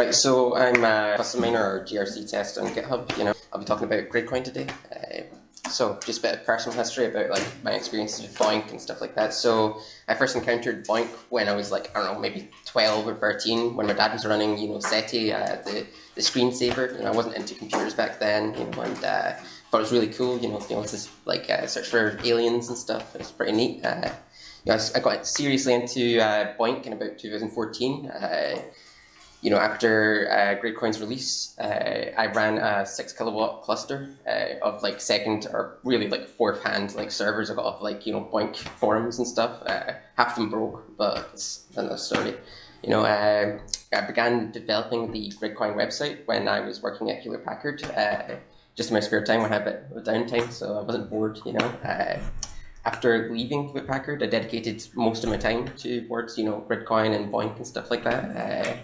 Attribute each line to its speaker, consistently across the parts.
Speaker 1: Right, so I'm a custom miner or GRC test on GitHub. You know, I'll be talking about Gridcoin today. Uh, so just a bit of personal history about like my experiences with BOINC and stuff like that. So I first encountered BOINC when I was like I don't know maybe twelve or thirteen when my dad was running you know SETI, uh, the the screensaver. And I wasn't into computers back then. You know, and uh, thought it was really cool. You know, being able to like uh, search for aliens and stuff. It was pretty neat. Uh, you know, I got seriously into uh, BOINC in about 2014 uh, you know, after uh, Gridcoin's release, uh, I ran a six kilowatt cluster uh, of like second or really like fourth hand like servers. I got off like you know BOINC forums and stuff. Uh, half of them broke, but it's another story. You know, uh, I began developing the Gridcoin website when I was working at Hewlett Packard. Uh, just in my spare time when I had a bit of downtime, so I wasn't bored. You know. after leaving Hewlett Packard, I dedicated most of my time towards you know Gridcoin and BOINC and stuff like that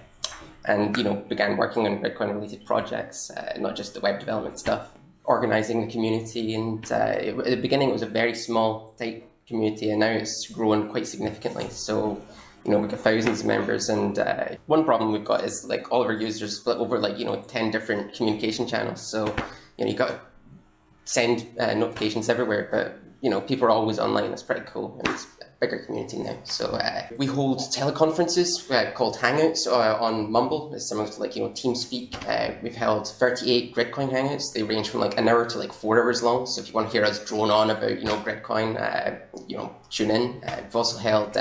Speaker 1: and you know began working on Bitcoin related projects, uh, not just the web development stuff, organizing the community. And uh, it, at the beginning, it was a very small, tight community, and now it's grown quite significantly. So you know, we've got thousands of members, and uh, one problem we've got is like all of our users split over like you know ten different communication channels. So you know, you got to send uh, notifications everywhere, but you know, people are always online. That's pretty cool, and it's bigger community now. So uh, we hold teleconferences uh, called Hangouts uh, on Mumble. It's similar to like you know TeamSpeak. Uh, we've held 38 Gridcoin Hangouts. They range from like an hour to like four hours long. So if you want to hear us drone on about you know Gridcoin, uh, you know tune in. Uh, we've also held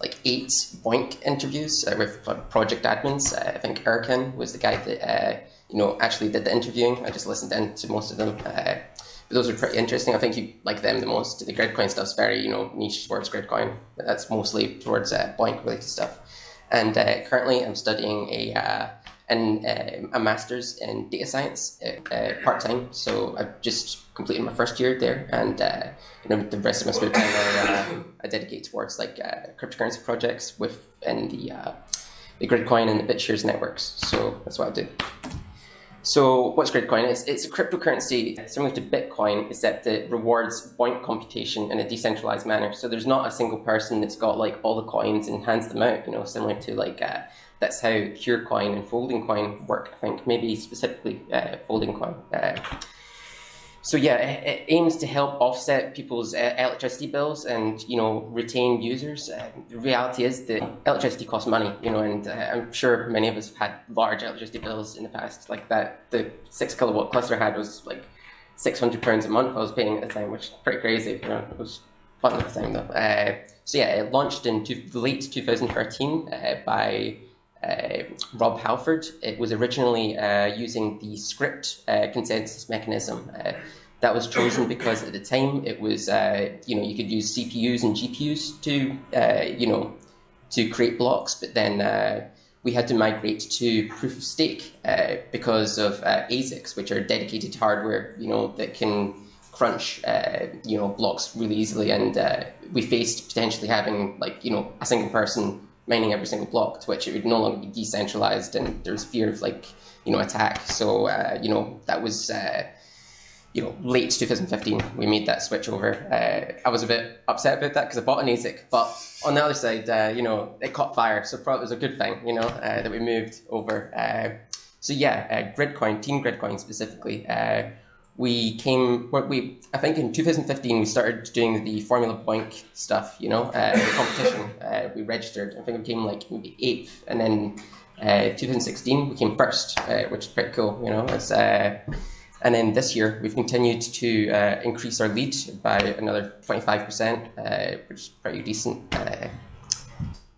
Speaker 1: like eight BOINC interviews with project admins. I think Erkan was the guy that you know actually did the interviewing. I just listened in to most of them those are pretty interesting. I think you like them the most. The Gridcoin stuff's very, you know, niche towards Gridcoin. That's mostly towards uh, BOINC related stuff. And uh, currently, I'm studying a uh, in, uh, a master's in data science uh, uh, part time. So I've just completed my first year there, and uh, you know the rest of my spare time I, I dedicate towards like cryptocurrency projects within the the Gridcoin and the BitShares networks. So that's what I do. So what's Gridcoin? It's, it's a cryptocurrency similar to Bitcoin, except it rewards BOINC computation in a decentralized manner. So there's not a single person that's got like all the coins and hands them out, you know, similar to like, uh, that's how CureCoin and Folding Coin work, I think, maybe specifically uh, Folding Coin. Uh, so yeah, it, aims to help offset people's uh, electricity bills and you know retain users. The reality is that electricity costs money, you know, and uh, I'm sure many of us have had large electricity bills in the past. Like that, the six kilowatt cluster I had was like six hundred pounds a month I was paying at the time, which is pretty crazy. You know, it was fun at the time though. Uh, so yeah, it launched in two, late 2013 uh, by Rob Halford. It was originally uh, using the scrypt uh, consensus mechanism. Uh, that was chosen because at the time it was, uh, you know, you could use CPUs and GPUs to, uh, you know, to create blocks, but then we had to migrate to proof of stake because of ASICs, which are dedicated hardware, you know, that can crunch, you know, blocks really easily. And we faced potentially having like, you know, a single person mining every single block, to which it would no longer be decentralized, and there's fear of like you know attack. So uh, you know that was uh, you know late 2015 we made that switch over. Uh, I was a bit upset about that because I bought an ASIC, but on the other side, uh, you know it caught fire, so probably it was a good thing, you know, uh, that we moved over. Uh, so yeah, Gridcoin, Team Gridcoin specifically we came we I think in 2015 we started doing the Formula BOINC stuff, you know, uh, competition. Uh, we registered. I think we came like maybe eighth, and then uh, 2016 we came first, uh, which is pretty cool, you know. It's, uh, and then this year we've continued to uh, increase our lead by another 25%, which is pretty decent.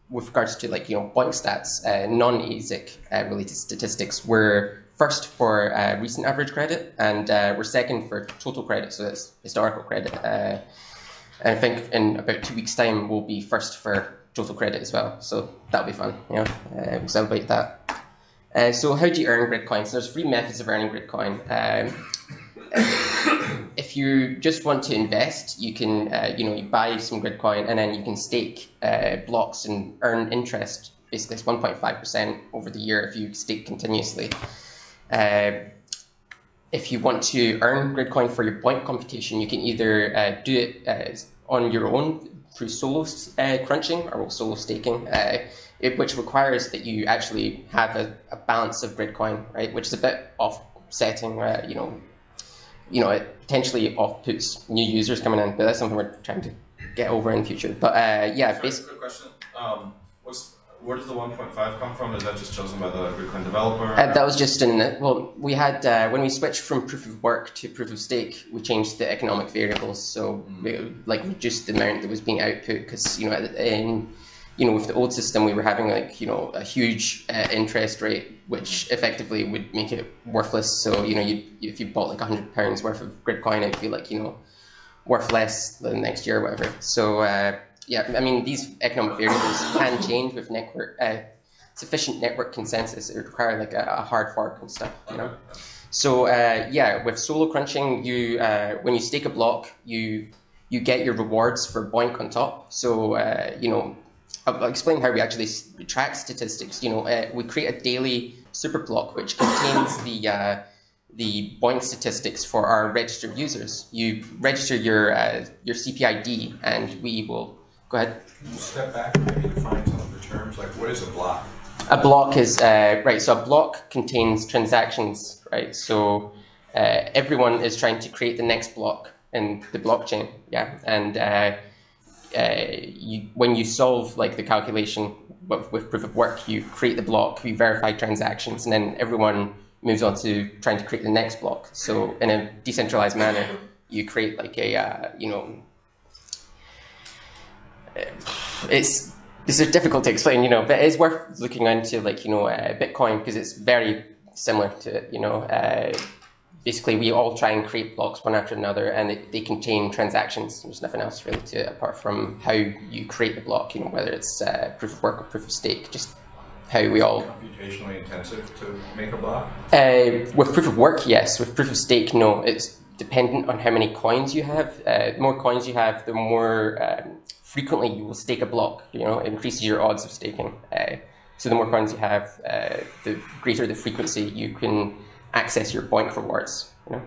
Speaker 1: with regards to like you know BOINC stats, non-ASIC related statistics, we're first for uh, recent average credit, and uh, we're second for total credit, so that's historical credit. Uh, and I think in about two weeks' time, we'll be first for total credit as well. So that'll be fun. You know, uh, we'll celebrate that. Uh, so how do you earn Gridcoin? So there's three methods of earning Gridcoin. Um, if you just want to invest, you can uh, you know you buy some Gridcoin and then you can stake blocks and earn interest. Basically, it's 1.5 percent over the year if you stake continuously. Uh, if you want to earn Gridcoin for your BOINC computation, you can either uh, do it uh, on your own through solo uh, crunching or solo staking, uh, it, which requires that you actually have a, a, balance of Gridcoin, right? Which is a bit offsetting, uh, you know. You know, it potentially off puts new users coming in, but that's something we're trying to get over in the future. But uh, yeah, basically.
Speaker 2: Quick question. Um, where does the 1.5 come from? Is that just chosen by the Bitcoin developer?
Speaker 1: Uh, that was just in well, we had uh, when we switched from proof of work to proof of stake, we changed the economic variables, so we like reduced the amount that was being output because you know in you know with the old system we were having like you know a huge uh, interest rate which effectively would make it worthless. So you know you if you bought like hundred pounds worth of Gridcoin, it'd be like you know worth less the next year or whatever. So uh, yeah, I mean, these economic variables can change with network uh, sufficient network consensus. It would require like a, a, hard fork and stuff, you know. So uh, yeah, with solo crunching, you uh, when you stake a block, you you get your rewards for BOINC on top. So uh, you know, I'll, I'll, explain how we actually track statistics. You know, uh, we create a daily super block which contains the uh, the BOINC statistics for our registered users. You register your your CPID, and we will Go ahead.
Speaker 3: Can you step back and maybe define some of the terms? Like, what is a block?
Speaker 1: A block is, uh, right, so a block contains transactions, right? So uh, everyone is trying to create the next block in the blockchain, yeah? And uh, uh you, when you solve like the calculation with, with proof of work, you create the block, you verify transactions, and then everyone moves on to trying to create the next block. So in a decentralized manner, you create like a, uh, you know, it's this is difficult to explain, you know, but it's worth looking into like you know uh, Bitcoin because it's very similar to it. You know, uh, basically we all try and create blocks one after another, and it, they contain transactions. There's nothing else really to it apart from how you create the block. You know, whether it's uh, proof of work or proof of stake, just how we all
Speaker 3: computationally intensive to make a block.
Speaker 1: Uh, with proof of work, yes. With proof of stake, no. It's dependent on how many coins you have. Uh, the more coins you have, the more um, frequently you will stake a block. You know, increases your odds of staking. Uh, so the more coins you have, uh, the greater the frequency you can access your BOINC rewards. You know,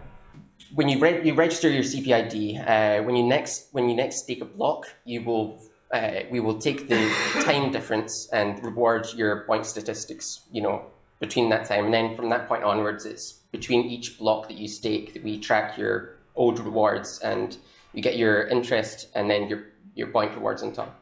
Speaker 1: when you re- you register your CPID, uh, when you next when you next stake a block, you will uh, we will take the time difference and reward your BOINC statistics. You know, between that time, and then from that point onwards, it's between each block that you stake that we track your old rewards and you get your interest and then your your BOINC rewards on top.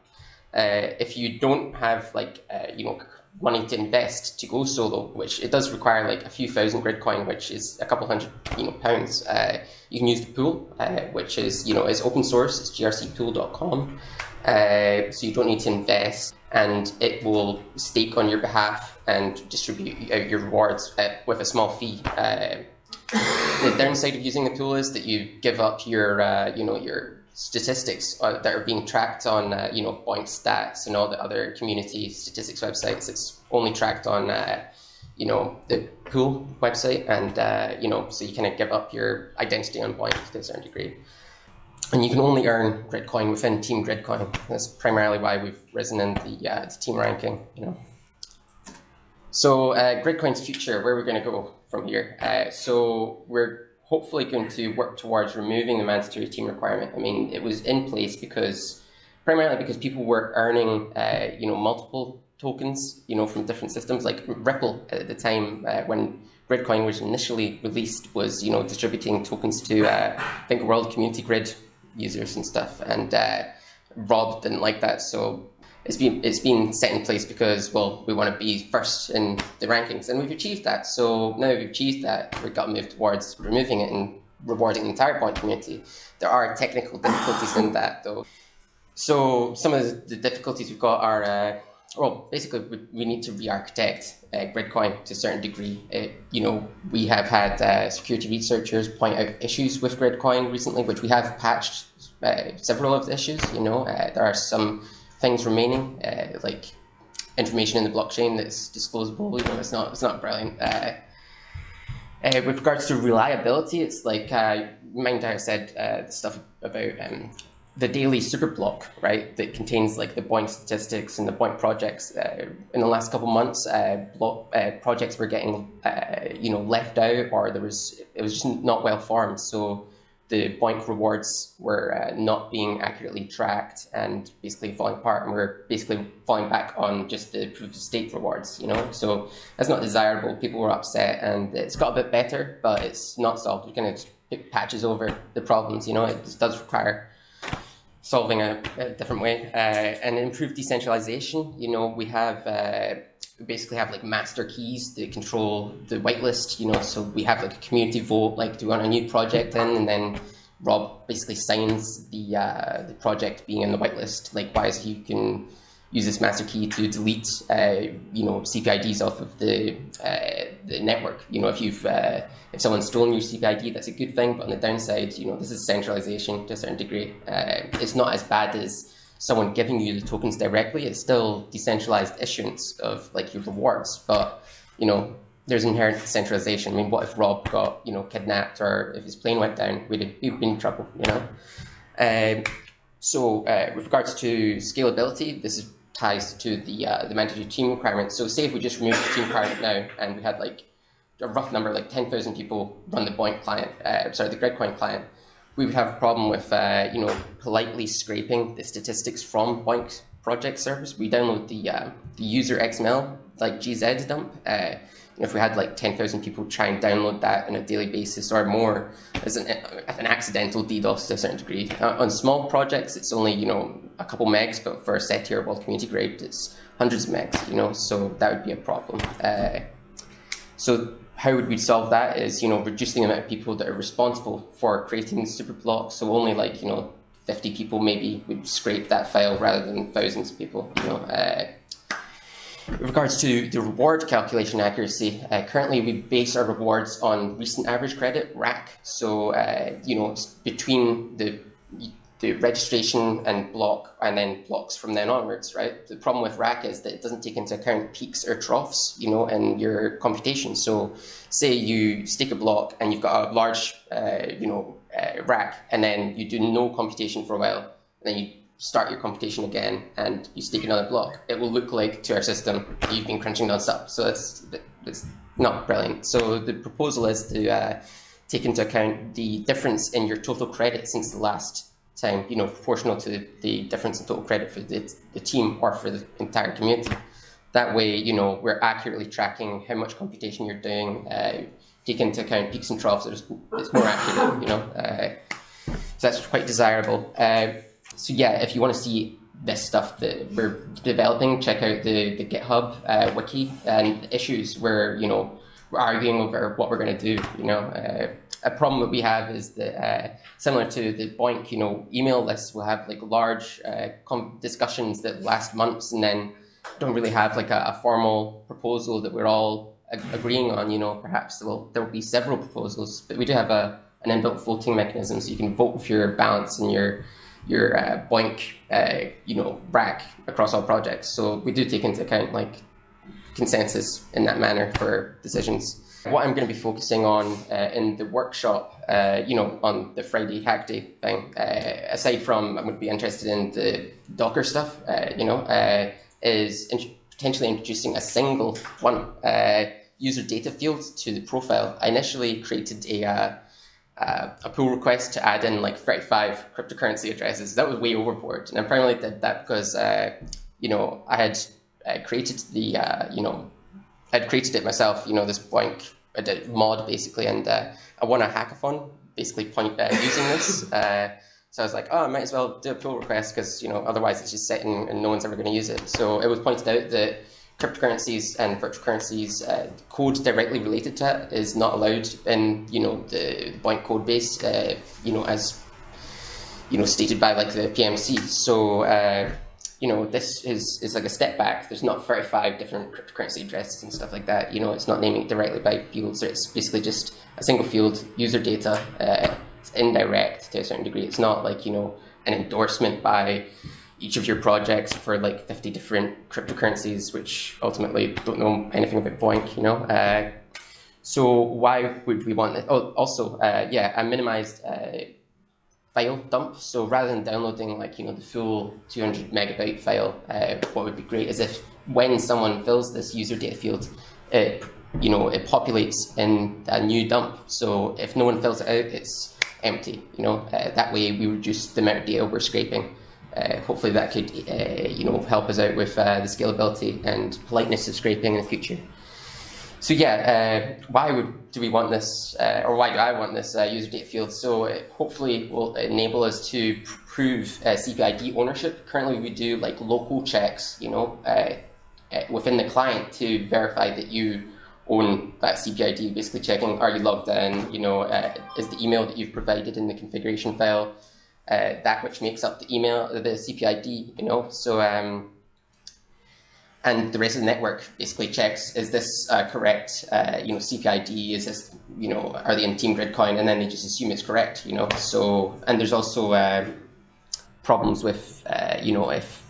Speaker 1: Uh, if you don't have like uh, you know money to invest to go solo, which it does require like a few thousand Gridcoin, which is a couple hundred you know pounds, uh, you can use the pool, uh, which is you know is open source. It's grcpool.com, uh, so you don't need to invest, and it will stake on your behalf and distribute out your rewards uh, with a small fee. the downside of using the pool is that you give up your you know your statistics uh, that are being tracked on, uh, you know, BOINC Stats and all the other community statistics websites. It's only tracked on, uh, you know, the pool website, and uh, you know, so you kind of give up your identity on BOINC to a certain degree. And you can only earn Gridcoin within Team Gridcoin. That's primarily why we've risen in the, the team ranking. You know. So Gridcoin's future, where are we going to go from here? so we're hopefully going to work towards removing the mandatory team requirement. I mean, it was in place because primarily because people were earning, uh, you know, multiple tokens, you know, from different systems. Like Ripple at the time uh, when Gridcoin was initially released was, you know, distributing tokens to uh, I think World Community Grid users and stuff. And uh, Rob didn't like that, so it's been it's been set in place because well we want to be first in the rankings and we've achieved that. So now we've achieved that, we've got to move towards removing it and rewarding the entire BOINC community. There are technical difficulties in that though. So some of the difficulties we've got are uh, well basically we, need to re-architect uh, Gridcoin to a certain degree. Uh, you know we have had uh, security researchers point out issues with Gridcoin recently, which we have patched uh, several of the issues. You know uh, there are some things remaining, uh, like information in the blockchain that's disclosable. You know, it's not it's not brilliant. Uh, uh, with regards to reliability, it's like uh, mind I said uh, the stuff about um, the daily super block, right? That contains like the BOINC statistics and the BOINC projects. Uh, in the last couple months, uh, block projects were getting you know left out, or there was it was just not well formed. So the BOINC rewards were uh, not being accurately tracked and basically falling apart, and we're basically falling back on just the proof of stake rewards, you know? So that's not desirable. People were upset, and it's got a bit better, but it's not solved. We kind of patches over the problems, you know? It does require solving a, a different way. Uh, and improved decentralization, you know, we have. Uh, basically have like master keys that control the whitelist, you know, so we have like a community vote, like do we want a new project in, and then Rob basically signs the uh, the project being in the whitelist. Likewise, you can use this master key to delete, uh, you know, CPIDs off of the uh, the network. You know, if you've uh, if someone's stolen your CPID, that's a good thing. But on the downside, you know, this is centralization to a certain degree. Uh, it's not as bad as someone giving you the tokens directly. It's still decentralized issuance of like your rewards, but you know there's inherent centralization. I mean, what if Rob got you know kidnapped or if his plane went down? We'd we'd be in trouble, you know. Um, so uh, with regards to scalability, this is ties to the uh, the mandatory team requirements. So say if we just remove the team requirement now and we had like a rough number, like 10,000 people run the BOINC client, uh, sorry, the Gridcoin client, we would have a problem with, uh, you know, politely scraping the statistics from BOINC project service. We download the, uh, the user XML, like GZ dump. Uh, if we had like 10,000 people try and download that on a daily basis or more as an, an accidental DDoS to a certain degree. Uh, on small projects, it's only, you know, a couple megs, but for SETI World Community Grid, it's hundreds of megs, you know, so that would be a problem. Uh, so how would we solve that is, you know, reducing the amount of people that are responsible for creating super blocks. So only like, you know, 50 people maybe would scrape that file rather than thousands of people, you know. Uh, with regards to the reward calculation accuracy, uh, currently we base our rewards on recent average credit, RAC. So, uh, you know, between the the registration and block, and then blocks from then onwards, right? The problem with RAC is that it doesn't take into account peaks or troughs, you know, in your computation. So, say you stake a block and you've got a large, uh, you know, uh, RAC, and then you do no computation for a while, and then you start your computation again and you stake another block. It will look like to our system you've been crunching nonstop. So that's, it's not brilliant. So the proposal is to uh, take into account the difference in your total credit since the last time, you know, proportional to the difference in total credit for the, the team or for the entire community. That way, you know, we're accurately tracking how much computation you're doing, uh, take into account peaks and troughs, it's, it's more accurate, you know. Uh, so that's quite desirable. Uh, so yeah, if you want to see this stuff that we're developing, check out the, the GitHub uh, wiki and issues where, you know, we're arguing over what we're going to do, you know. A problem that we have is that uh, similar to the BOINC, you know, email lists will have like large uh, discussions that last months and then don't really have like a, a formal proposal that we're all ag- agreeing on. You know, perhaps there will, there will be several proposals, but we do have a an inbuilt voting mechanism, so you can vote with your balance and your your uh, BOINC, uh, you know, RAC across all projects. So we do take into account like consensus in that manner for decisions. What I'm going to be focusing on uh, in the workshop, uh, you know, on the Friday Hack Day thing, uh, aside from I'm going to be interested in the Docker stuff, uh, you know, uh, is in- potentially introducing a single one uh, user data field to the profile. I initially created a uh, a pull request to add in like 35 cryptocurrency addresses. That was way overboard, and I primarily did that because uh, you know I had uh, created the you know I'd created it myself. You know this BOINC I did mod basically, and uh, I won a hackathon basically point uh, using this. Uh, so I was like, oh, I might as well do a pull request because you know otherwise it's just sitting and no one's ever going to use it. So it was pointed out that cryptocurrencies and virtual currencies uh, code directly related to it is not allowed in you know the, BOINC code base. Uh, you know as you know stated by like the PMC. So uh, you know, this is, is like a step back. There's not 35 different cryptocurrency addresses and stuff like that. You know, it's not naming it directly by fields. It's basically just a single field, user data. Uh, it's indirect to a certain degree. It's not like, you know, an endorsement by each of your projects for like 50 different cryptocurrencies, which ultimately don't know anything about BOINC, you know. Uh, so why would we want it? Oh, also, uh, yeah, I minimized uh, file dump. So rather than downloading like you know the full 200 megabyte file, uh, what would be great is if when someone fills this user data field, it you know it populates in a new dump. So if no one fills it out, it's empty. You know, uh, that way we reduce the amount of data we're scraping. Uh, hopefully that could uh, you know help us out with uh, the scalability and politeness of scraping in the future. So yeah, uh, why would do we want this, uh, or why do I want this uh, user data field? So it hopefully will enable us to pr- prove CPID ownership. Currently, we do like local checks, you know, within the client to verify that you own that CPID. Basically, checking are you logged in? You know, is the email that you've provided in the configuration file uh, that which makes up the email, the CPID, you know. So, um, and the rest of the network basically checks, is this uh, correct, uh, you know, CPID, is this, you know, are they in Team Gridcoin, and then they just assume it's correct, you know. So, and there's also um, problems with, uh, you know, if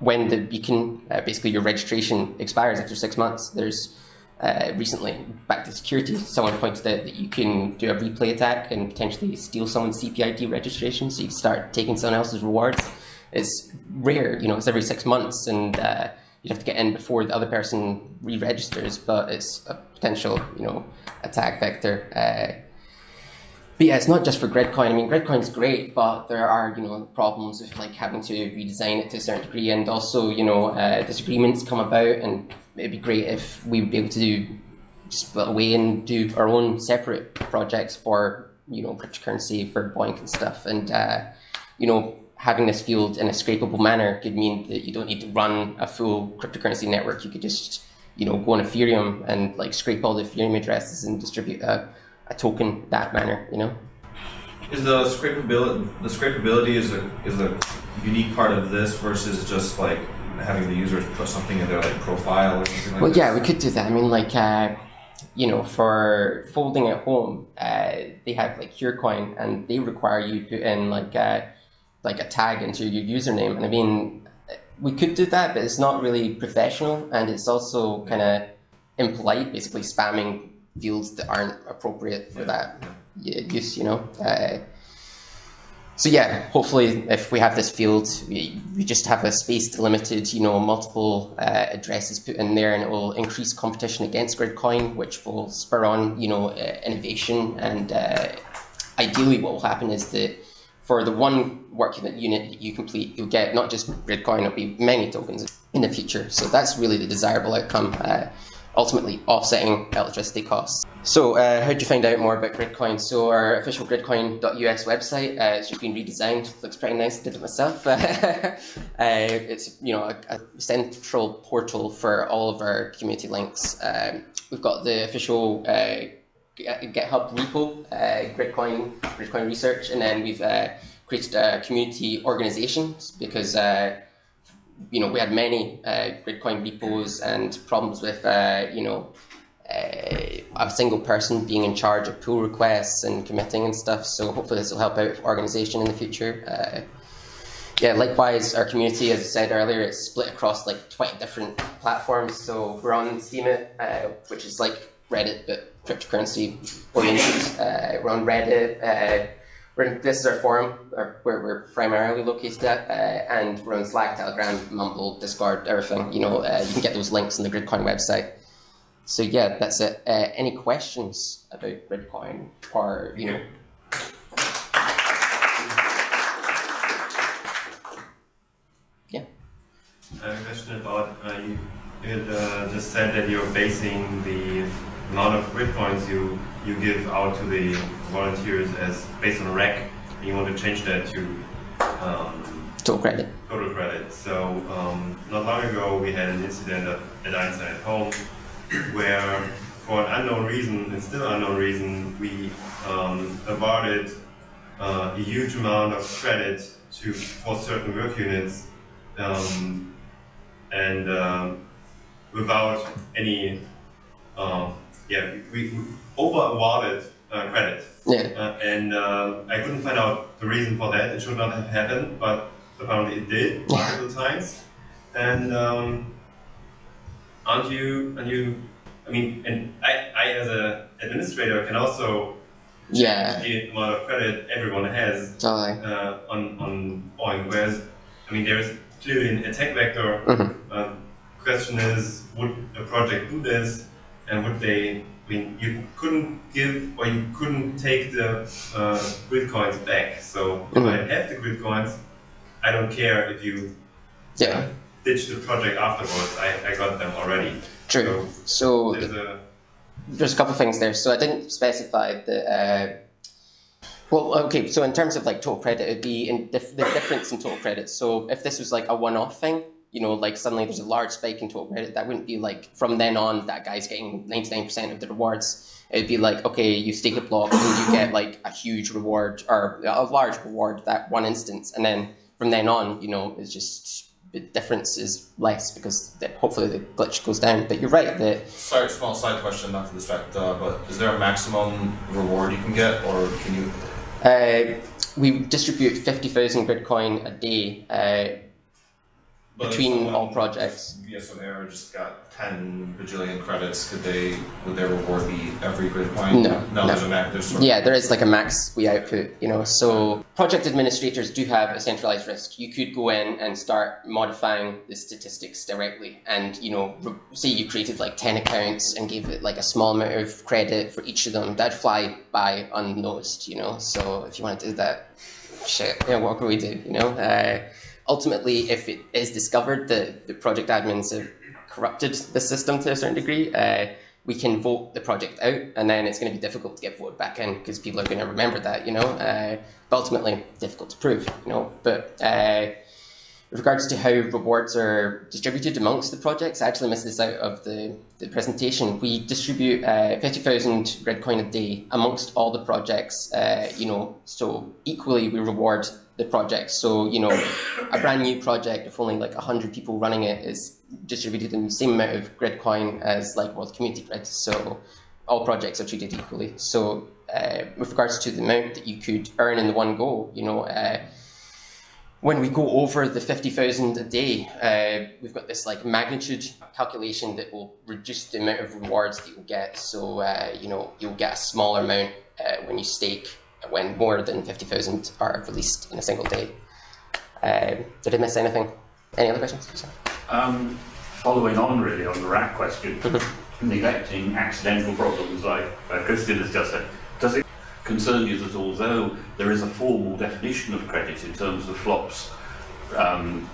Speaker 1: when the beacon, uh, basically your registration expires after six months, there's uh, recently, back to security, someone pointed out that you can do a replay attack and potentially steal someone's CPID registration, so you start taking someone else's rewards. It's rare, you know, it's every six months, and uh, you'd have to get in before the other person re-registers, but it's a potential, you know, attack vector. Uh, but yeah, it's not just for Gridcoin. I mean, Gridcoin's great, but there are you know problems with like having to redesign it to a certain degree, and also you know uh, disagreements come about, and it'd be great if we would be able to do split away and do our own separate projects for you know cryptocurrency for BOINC and stuff, and uh, you know having this field in a scrapable manner could mean that you don't need to run a full cryptocurrency network. You could just you know go on Ethereum and like scrape all the Ethereum addresses and distribute a a token that manner, you know.
Speaker 2: Is the scrapability the scrapability is a is a unique part of this versus just like having the users put something in their like profile or something like
Speaker 1: well,
Speaker 2: this?
Speaker 1: yeah, we could do that. I mean, like, uh, you know, for folding at home, uh, they have like CureCoin, and they require you to put in like uh, like a tag into your username. And I mean, we could do that, but it's not really professional, and it's also kind of impolite, basically spamming fields that aren't appropriate for that use, you know. Uh, so yeah, hopefully, if we have this field, we, we just have a space delimited, you know, multiple uh, addresses put in there, and it will increase competition against Gridcoin, which will spur on, you know, uh, innovation. And uh, ideally, what will happen is that for the one work unit that you complete, you'll get not just Gridcoin, it'll be many tokens in the future. So that's really the desirable outcome. Uh, ultimately offsetting electricity costs. So, uh, how did you find out more about Gridcoin? So, our official gridcoin.us website uh, has just been redesigned. Looks pretty nice. Did it myself. uh, it's you know a, a, central portal for all of our community links. Um, we've got the official uh, GitHub repo, uh, Gridcoin, Gridcoin research, and then we've uh, created community organizations because you know, we had many uh, Gridcoin repos and problems with, uh, you know, uh, a single person being in charge of pull requests and committing and stuff. So hopefully this will help out organization in the future. Uh, yeah, likewise, our community, as I said earlier, it's split across like 20 different platforms. So we're on Steemit, uh, which is like Reddit, but cryptocurrency oriented. Uh, we're on Reddit we're, this is our forum where we're primarily located at, uh, and we're on Slack, Telegram, Mumble, Discord, everything. You know, uh, you can get those links on the Gridcoin website. So yeah, that's it. Uh, any questions about Gridcoin or you know? Yeah.
Speaker 4: I have a question about uh, you. You uh, just said that you're basing the amount of grid points you you give out to the volunteers as based on a RAC, and you want to change that to um,
Speaker 1: total credit.
Speaker 4: Total credit. So um, not long ago we had an incident at, at Einstein at home where, for an unknown reason and still unknown reason, we um, awarded uh, a huge amount of credit to for certain work units, um, and um, without any uh, yeah, we, we over awarded uh, credit.
Speaker 1: Yeah.
Speaker 4: Uh, and uh, I couldn't find out the reason for that. It should not have happened, but apparently it did multiple times. And um, aren't you? Aren't you? I mean, and I, I as an administrator can also
Speaker 1: yeah
Speaker 4: the amount of credit everyone has
Speaker 1: totally.
Speaker 4: uh, on on BOINC. Whereas, I mean, there's clearly an attack vector.
Speaker 1: Mm-hmm.
Speaker 4: Uh, question is, would a project do this? And would they I mean, you couldn't give or you couldn't take the uh, grid coins back. So if I have the grid coins, I don't care if you
Speaker 1: Yeah,
Speaker 4: ditch the project afterwards. I, I got them already.
Speaker 1: true. So
Speaker 4: There's a
Speaker 1: there's a couple of things there. So I didn't specify the. Uh, well, okay. So in terms of like total credit, it'd be in dif- the difference in total credit. So if this was like a one-off thing, you know, like suddenly there's a large spike in total credit, that wouldn't be like from then on that guy's getting ninety-nine percent of the rewards. It'd be like okay, you stake a block and you get like a huge reward or a large reward that one instance, and then from then on, you know, it's just the difference is less because hopefully the glitch goes down. But you're right that
Speaker 2: Sorry, small side question, not to distract, uh, but is there a maximum reward you can get, or can you?
Speaker 1: Uh, we distribute 50,000 Gridcoin a day uh,
Speaker 2: but
Speaker 1: between all projects.
Speaker 2: Yes, so they just got ten bajillion credits. Could they? Would their reward be every grid point?
Speaker 1: No,
Speaker 2: no.
Speaker 1: no.
Speaker 2: There's a max. There's
Speaker 1: Yeah, there is like a max we output, you know. So project administrators do have a centralized risk. You could go in and start modifying the statistics directly, and you know, say you created like ten accounts and gave it like a small amount of credit for each of them. That'd fly by unnoticed, you know. So if you want to do that, shit, yeah, what can we do, you know? Uh, ultimately, if it is discovered that the project admins have corrupted the system to a certain degree, uh, we can vote the project out, and then it's going to be difficult to get voted back in because people are going to remember that, you know. Uh, but ultimately, difficult to prove, you know. But uh, with regards to how rewards are distributed amongst the projects, I actually missed this out of the, the presentation. We distribute uh, 50,000 Gridcoin a day amongst all the projects, uh, you know, so equally we reward the project. So, you know, a brand new project with only like 100 people running it is distributed in the same amount of grid coin as like World Community Grid. So all projects are treated equally. So uh, with regards to the amount that you could earn in the one go, you know, uh, when we go over the 50,000 a day, uh, we've got this like magnitude calculation that will reduce the amount of rewards that you'll get. So, uh, you know, you'll get a smaller amount uh, when you stake when more than 50,000 are released in a single day. Uh, did I miss anything? Any other questions?
Speaker 5: Um, following on really on the rat question, neglecting accidental problems like uh, Christian has just said, does it concern you that although there is a formal definition of credit in terms of flops um,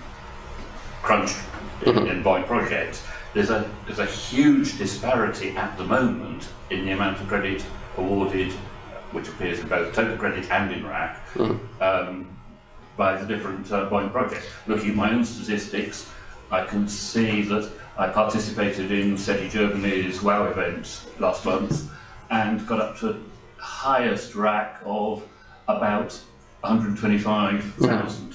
Speaker 5: crunched in, in by projects, there's a there's a huge disparity at the moment in the amount of credit awarded, which appears in both total credit and in RAC, um, by the different uh, BOINC projects. Looking at my own statistics, I can see that I participated in SETI Germany's WOW event last month and got up to highest RAC of about 125,000.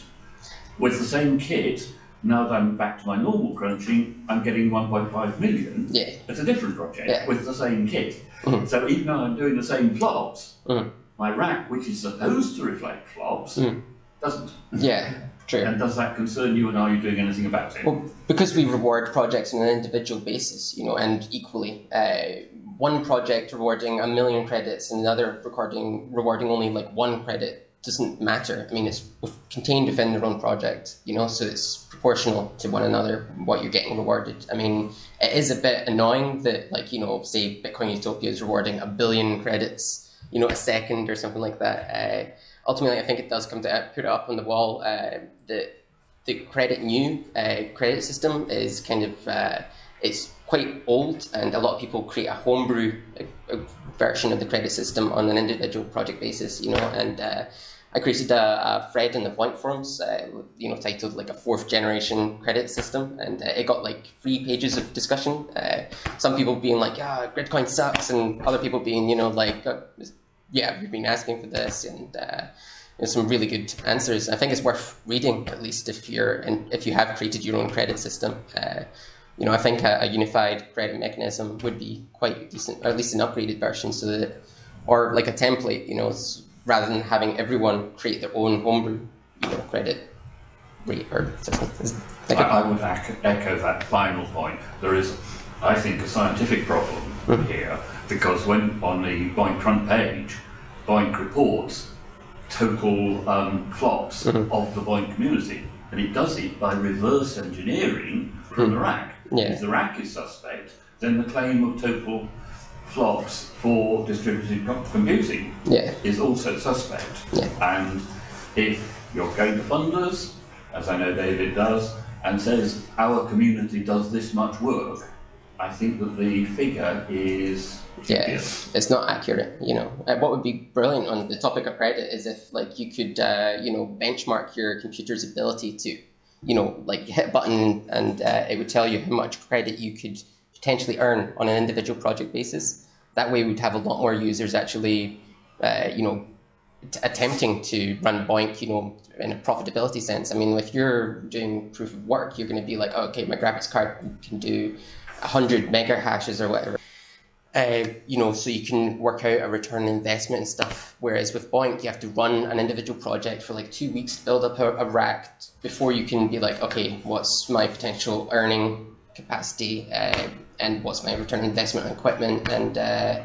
Speaker 5: With the same kit, now that I'm back to my normal crunching, I'm getting 1.5 million.
Speaker 1: Yeah.
Speaker 5: It's a different project
Speaker 1: Yeah.
Speaker 5: with the same kit.
Speaker 1: Mhm.
Speaker 5: So even though I'm doing the same flops,
Speaker 1: Mhm.
Speaker 5: my RAC, which is supposed to reflect flops,
Speaker 1: Mhm.
Speaker 5: doesn't.
Speaker 1: Yeah, true.
Speaker 5: And does that concern you and are you doing anything about it?
Speaker 1: Well, because we reward projects on an individual basis, you know, and equally, uh, one project rewarding a million credits and another recording rewarding only like one credit doesn't matter. I mean, it's contained within their own project, you know, so it's proportional to one another what you're getting rewarded. I mean, it is a bit annoying that, like, you know, say Bitcoin Utopia is rewarding a billion credits, you know, a second or something like that. Uh, ultimately, I think it does come to put it up on the wall uh, that the CreditNew uh, credit system is kind of uh, it's quite old and a lot of people create a homebrew a, a version of the credit system on an individual project basis you know and uh, I created a, a thread in the BOINC forums, uh, you know, titled like a fourth generation credit system, and uh, it got like three pages of discussion. Uh, some people being like, "Yeah, Gridcoin sucks," and other people being, you know, like, uh, "Yeah, we've been asking for this," and uh, there's some really good answers. I think it's worth reading at least if you're and if you have created your own credit system. You know, I think a, a unified credit mechanism would be quite decent, or at least an upgraded version, so that, or like a template, you know, rather than having everyone create their own homebrew, you know, credit rate or Like
Speaker 5: I, would echo that final point. There is, I think, a scientific problem hmm. here because when on the BOINC front page, BOINC reports total um, flops mm-hmm. of the BOINC community, and it does it by reverse engineering from hmm. the RAC.
Speaker 1: Yeah.
Speaker 5: If the RAC is suspect, then the claim of total flops for distributed computing
Speaker 1: Yeah.
Speaker 5: is also suspect.
Speaker 1: Yeah.
Speaker 5: And if you're going to funders, as I know David does, and says our community does this much work, I think that the figure is
Speaker 1: Yeah,
Speaker 5: dubious.
Speaker 1: it's not accurate. You know, uh, what would be brilliant on the topic of credit is if like you could, uh, you know, benchmark your computer's ability to, you know, like hit a button and uh, it would tell you how much credit you could potentially earn on an individual project basis. That way, we'd have a lot more users actually, uh, you know, t- attempting to run BOINC, you know, in a profitability sense. I mean, if you're doing proof of work, you're going to be like, oh, okay, my graphics card can do 100 mega hashes or whatever. Uh, you know, so you can work out a return on investment and stuff. Whereas with BOINC, you have to run an individual project for like two weeks to build up a, a RAC before you can be like, okay, what's my potential earning capacity uh, and what's my return on investment on equipment and uh,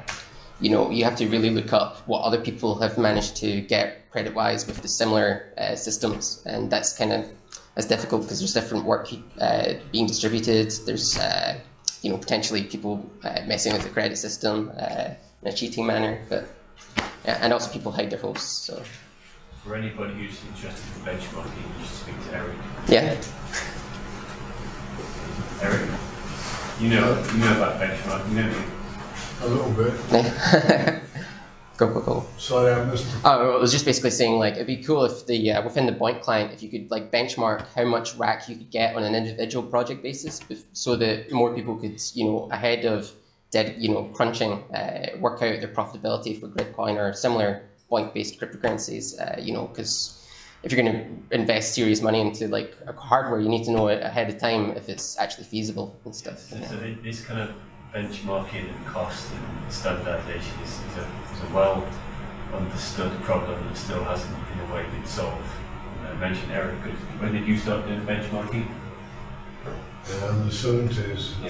Speaker 1: you know, you have to really look up what other people have managed to get credit wise with the similar uh, systems, and that's kind of as difficult because there's different work uh, being distributed. There's uh, you know potentially people uh, messing with the credit system uh, in a cheating manner, but yeah, and also people hide their hosts. So
Speaker 6: For anybody who's interested in benchmarking, you should speak to Eric.
Speaker 1: yeah,
Speaker 6: Eric, you know, you know about benchmarking, don't you?
Speaker 3: A little bit.
Speaker 1: go go go.
Speaker 3: Sorry, I missed it.
Speaker 1: Oh, it was just basically saying like it'd be cool if the uh, within the BOINC client if you could like benchmark how much RAC you could get on an individual project basis, so that more people could you know ahead of dead you know crunching uh, work out their profitability for Gridcoin or similar BOINC based cryptocurrencies. Uh, you know because if you're going to invest serious money into like a hardware, you need to know ahead of time if it's actually feasible and stuff.
Speaker 6: So, so thi- this kind of benchmarking and cost and standardization is, is, a, is a well understood problem that still hasn't in a way been solved. I mentioned Eric, but when did you start doing benchmarking?
Speaker 3: Uh, in the seventies.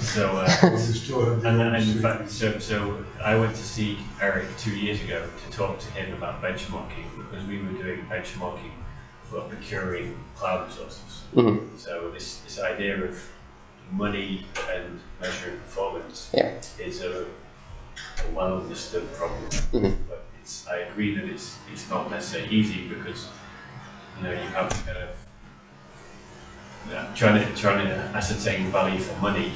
Speaker 6: So, uh,
Speaker 3: We still had the
Speaker 6: And,
Speaker 3: old
Speaker 6: and in fact, so, so I went to see Eric two years ago to talk to him about benchmarking because we were doing benchmarking for procuring cloud resources.
Speaker 1: Mhm.
Speaker 6: So this, this idea of money and measuring understood problem.
Speaker 1: Mhm.
Speaker 6: But it's, I agree that it's, it's not necessarily easy because, you know, you have to kind of, yeah, trying to, trying to ascertain value for money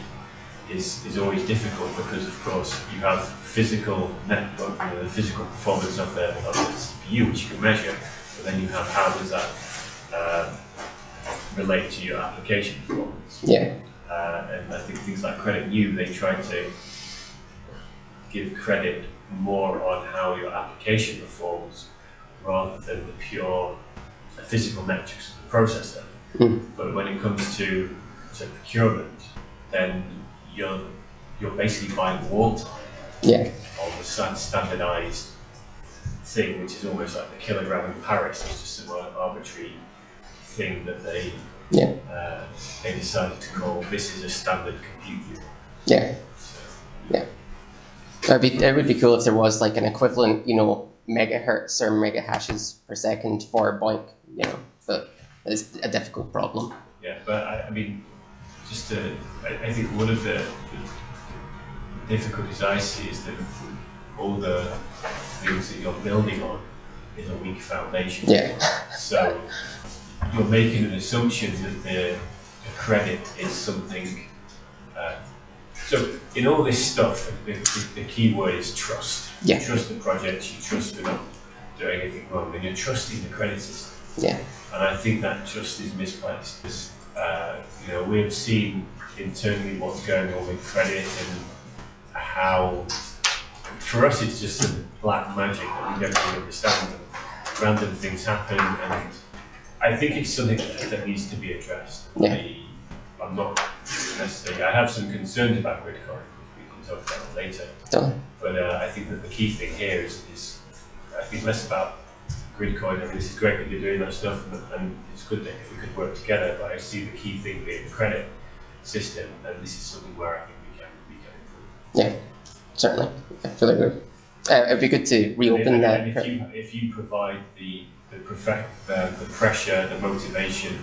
Speaker 6: is, is always difficult because of course you have physical network, you know, the physical performance of the, of the CPU which you can measure, but then you have how does that uh, relate to your application performance.
Speaker 1: Yeah,
Speaker 6: Uh, and I think things like CreditNew, they try to give credit more on how your application performs rather than the pure physical metrics of the processor.
Speaker 1: Mm.
Speaker 6: But when it comes to, to procurement, then you're you're basically buying wall time
Speaker 1: yeah,
Speaker 6: on the standardized thing, which is almost like the kilogram in Paris. It's just ar- arbitrary thing that they
Speaker 1: yeah,
Speaker 6: uh, they decided to call this is a standard compute unit.
Speaker 1: yeah.
Speaker 6: So,
Speaker 1: It'd be, it would be cool if there was like an equivalent, you know, megahertz or mega hashes per second for BOINC, you know, but it's a difficult problem.
Speaker 6: yeah, but I, I mean, just to, I, I think one of the, the difficulties I see is that all the things that you're building on is a weak foundation.
Speaker 1: Yeah,
Speaker 6: So you're making an assumption that the, the credit is something. Uh, so in all this stuff, the, the, the key word is trust.
Speaker 1: Yeah.
Speaker 6: You trust the project. You trust we're not doing anything wrong, and you're trusting the creditors.
Speaker 1: yeah,
Speaker 6: And I think that trust is misplaced. Because, uh, you know, we've seen internally what's going on with credit and how, for us, it's just a black magic that we don't really understand. And random things happen, and I think it's something that, that needs to be addressed.
Speaker 1: Yeah.
Speaker 6: I, I'm not I have some concerns about Gridcoin. Which we can talk about it later.
Speaker 1: done.
Speaker 6: But uh, I think that the key thing here is, is I think less about Gridcoin. I mean, this is great that you're doing that stuff, and, and it's good that if we could work together. But I see the key thing being the credit system, and this is something where I think we can we can improve.
Speaker 1: Yeah, certainly. I fully agree. Uh, it'd be good to reopen
Speaker 6: and,
Speaker 1: that.
Speaker 6: and if you if you provide the the, perfect, uh, the pressure, the motivation,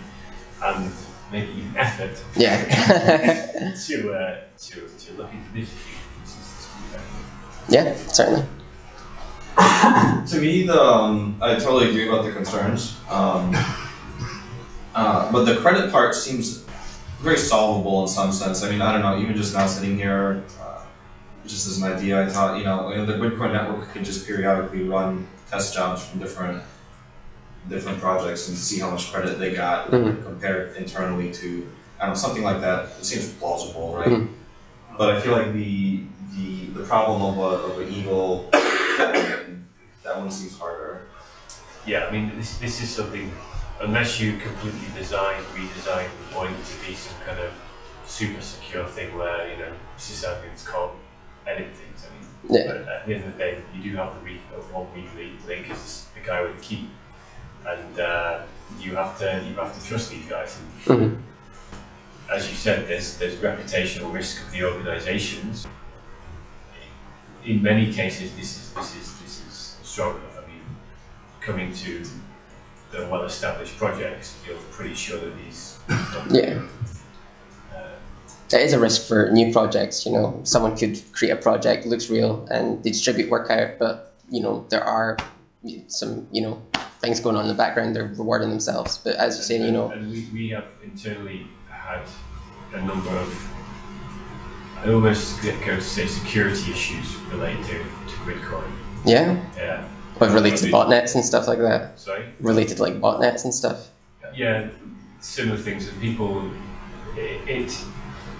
Speaker 6: and maybe even effort
Speaker 1: Yeah,
Speaker 6: to uh, to to look into this, this
Speaker 1: Yeah, certainly.
Speaker 2: To me, the um, I totally agree about the concerns. Um, uh, but the credit part seems very solvable in some sense. I mean, I don't know. Even just now sitting here, uh, just as an idea, I thought you know, you know the Bitcoin network could just periodically run test jobs from different different projects and see how much credit they got
Speaker 1: Mhm.
Speaker 2: compared internally to I don't know something like that. It seems plausible, right?
Speaker 1: Mhm.
Speaker 2: But I feel like the the the problem of a of an evil that one seems harder.
Speaker 6: Yeah, I mean, this, this is something, unless you completely design, redesign the point to be some kind of super secure thing where, you know, sysadmins can't edit things. I mean,
Speaker 1: Yeah.
Speaker 6: but at the end of the day, you do have the weak, uh, one weak link link is the guy with the key. And uh, you have to you have to trust these guys.
Speaker 1: Mhm.
Speaker 6: as you said, there's there's reputational risk of the organisations. In many cases, this is this is this is strong enough. I mean, coming to the well-established projects, you're pretty sure that these.
Speaker 1: Yeah.
Speaker 6: Uh,
Speaker 1: It is a risk for new projects. You know, someone could create a project, looks real, and they distribute work out, but you know there are some you know things going on in the background. They're rewarding themselves, but as you say, you know,
Speaker 6: And we, we have internally had a number of, I almost get go to say security issues related to, to Gridcoin.
Speaker 1: yeah,
Speaker 6: Yeah.
Speaker 1: but related to botnets and stuff like that.
Speaker 6: Sorry?
Speaker 1: Related to like botnets and stuff.
Speaker 6: Yeah, similar things. And people, it, it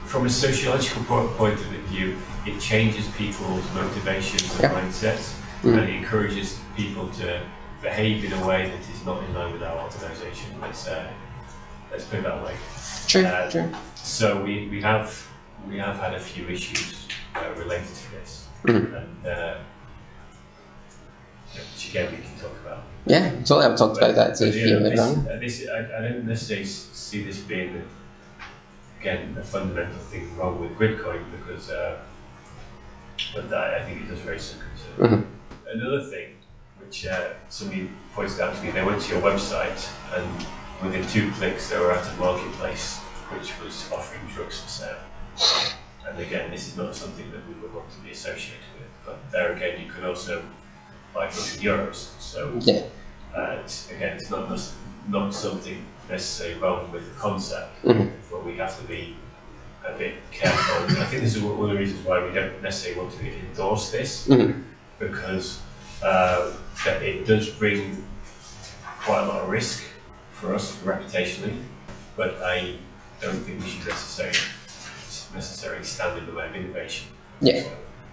Speaker 6: from a sociological point of view, it changes people's motivations and
Speaker 1: Yeah.
Speaker 6: mindsets,
Speaker 1: Mm.
Speaker 6: and it encourages people to behave in a way that is not in line with our organisation. Let's uh, let's put it that way.
Speaker 1: True,
Speaker 6: Uh,
Speaker 1: true.
Speaker 6: So we, we have we have had a few issues uh, related to this,
Speaker 1: Mhm.
Speaker 6: and uh, which again we can talk about.
Speaker 1: Yeah, totally. I've talked about that a
Speaker 6: But, you know, this, uh, this, I, I don't necessarily see this being, again, a fundamental thing wrong with Gridcoin because, uh, but that, I think it does raise some concern.
Speaker 1: Mhm.
Speaker 6: Another thing, which uh, somebody pointed out to me, they went to your website and within two clicks they were at a marketplace which was offering drugs for sale. And again, this is not something that we would want to be associated with, but there again, you can also buy drugs in euros. So
Speaker 1: Yeah.
Speaker 6: uh, it's, again, it's not not something necessarily wrong with the concept,
Speaker 1: Mhm.
Speaker 6: but we have to be a bit careful. I think this is one of the reasons why we don't necessarily want to endorse this,
Speaker 1: Mhm.
Speaker 6: because uh, that it does bring quite a lot of risk for us reputationally, but I don't think we should necessarily necessarily stand in the way of innovation.
Speaker 1: Yeah.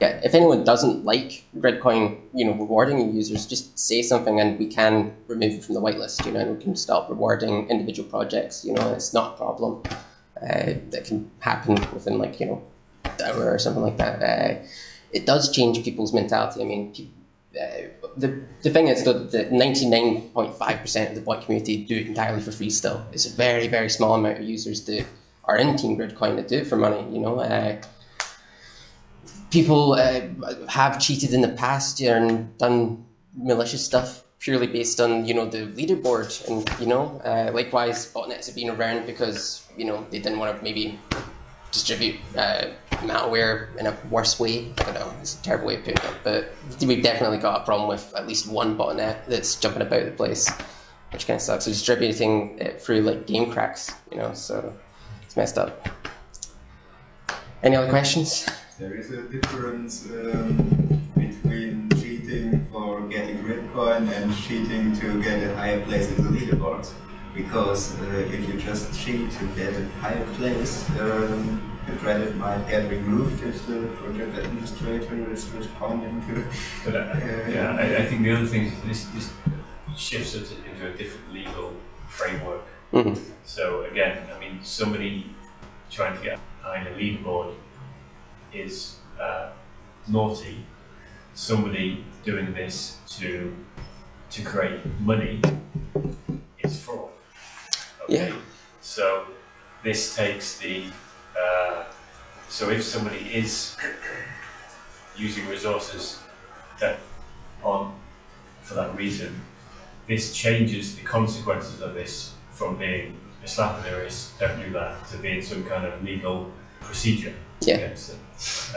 Speaker 1: Yeah, if anyone doesn't like Gridcoin, you know, rewarding users, just say something and we can remove it from the whitelist, you know, and we can stop rewarding individual projects, you know, it's not a problem. Uh, that can happen within like, you know, hour or something like that. Uh, it does change people's mentality. I mean, uh, the, the thing is that the 99.5% of the BOINC community do it entirely for free still. It's a very, very small amount of users that are in Team Gridcoin that do it for money, you know. Uh, people uh, have cheated in the past yeah, and done malicious stuff purely based on you know the leaderboard and you know uh, likewise botnets have been around because you know they didn't want to maybe distribute uh, malware in a worse way. I don't know it's a terrible way of putting it but we've definitely got a problem with at least one botnet that's jumping about the place which kind of sucks. So distributing it through like game cracks you know so it's messed up. Any other questions?
Speaker 7: There is a difference um, between cheating for getting Bitcoin and cheating to get a higher place in the leaderboard. Because uh, if you just cheat to get a higher place, um, the credit might get removed if the project administrator is responding to.
Speaker 6: But uh, yeah, I, I think the other thing is this, this shifts it into a different legal framework.
Speaker 1: Mhm.
Speaker 6: So again, I mean, somebody trying to get behind a leaderboard is uh, naughty. Somebody doing this to to create money is fraud.
Speaker 1: Yeah.
Speaker 6: So this takes the uh, so if somebody is using resources that aren't for that reason, this changes the consequences of this from being a slap in the wrist, don't do that, to being some kind of legal procedure.
Speaker 1: Yeah.
Speaker 6: against them.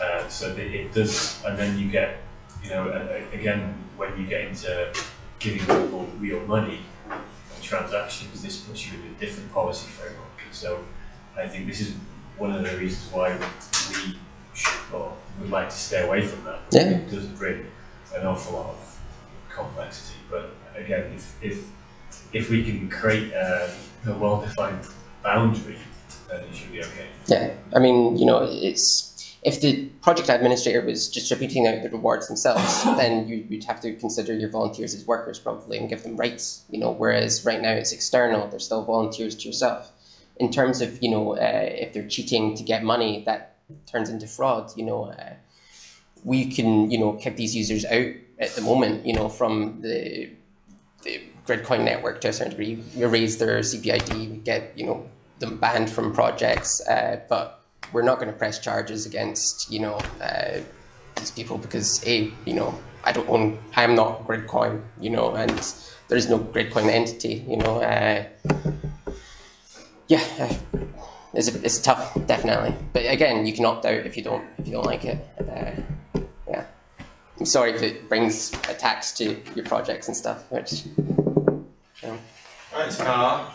Speaker 6: Uh, so it does, and then you get, you know, again, when you get into giving people real money transactions, this puts you in a different policy framework. So I think this is one of the reasons why we should, or would like to stay away from that.
Speaker 1: Yeah.
Speaker 6: It does bring an awful lot of complexity, but again, if, if, if we can create a, a well-defined boundary, then it should be okay.
Speaker 1: Yeah, I mean, you know, it's if the project administrator was distributing out the rewards themselves, then you, you'd have to consider your volunteers as workers probably and give them rights. You know, whereas right now it's external; they're still volunteers to yourself. In terms of you know, uh, if they're cheating to get money, that turns into fraud. You know, uh, we can you know kick these users out at the moment. You know, from the the Gridcoin network to a certain degree. We raise their CPID, we get you know them banned from projects, uh, but we're not going to press charges against you know uh, these people because a you know I don't own I'm not Gridcoin you know and there is no Gridcoin entity you know uh, yeah uh, it's a, it's tough definitely. But again you can opt out if you don't if you don't like it uh, yeah. I'm sorry if it brings attacks to your projects and stuff which um,
Speaker 2: Alright, uh,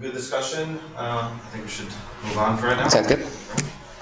Speaker 2: good discussion. Uh, I think we should move on for right now.
Speaker 1: sounds good